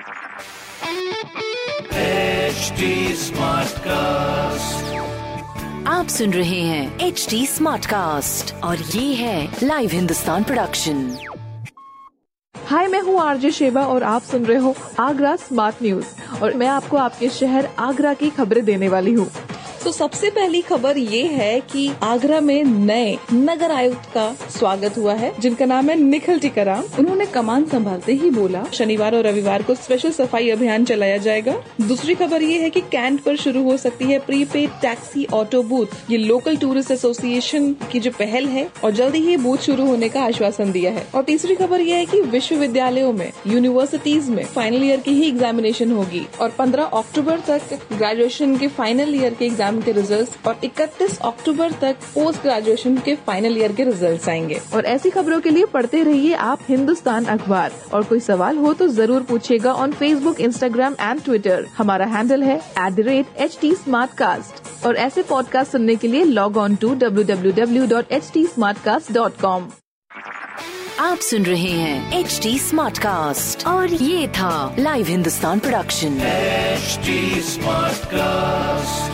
HD cast आप सुन रहे हैं एच डी स्मार्ट कास्ट और ये है लाइव हिंदुस्तान प्रोडक्शन हाय मैं हूँ आरजे शेबा और आप सुन रहे हो आगरा स्मार्ट न्यूज़ और मैं आपको आपके शहर आगरा की खबरें देने वाली हूँ। तो सबसे पहली खबर ये है कि आगरा में नए नगर आयुक्त का स्वागत हुआ है, जिनका नाम है निखिल टिकाराम। उन्होंने कमान संभालते ही बोला, शनिवार और रविवार को स्पेशल सफ़ाई अभियान चलाया जाएगा। दूसरी खबर ये है कि कैंट पर शुरू हो सकती है प्रीपेड टैक्सी ऑटो बूथ ये लोकल टूरिस्ट एसोसिएशन की जो पहल है, और जल्दी ही बूथ शुरू होने का आश्वासन दिया है। और तीसरी खबर ये है की विश्वविद्यालयों में यूनिवर्सिटीज में फाइनल ईयर की ही एग्जामिनेशन होगी, और पंद्रह अक्टूबर तक ग्रेजुएशन के फाइनल ईयर के एग्ज़ाम के रिज़ल्ट और 31 अक्टूबर तक पोस्ट ग्रेजुएशन के फाइनल ईयर के रिज़ल्ट आएँगे। और ऐसी खबरों के लिए पढ़ते रहिए आप हिंदुस्तान अखबार। और कोई सवाल हो तो ज़रूर पूछेगा on Facebook Instagram and Twitter हमारा हैंडल है at the rate H T और ऐसे पॉडकास्ट सुनने के लिए log on to W W W dot H T dot com आप सुन रहे हैं एच डी स्मार्ट कास्ट और ये था live Hindustan production HD Smartcast.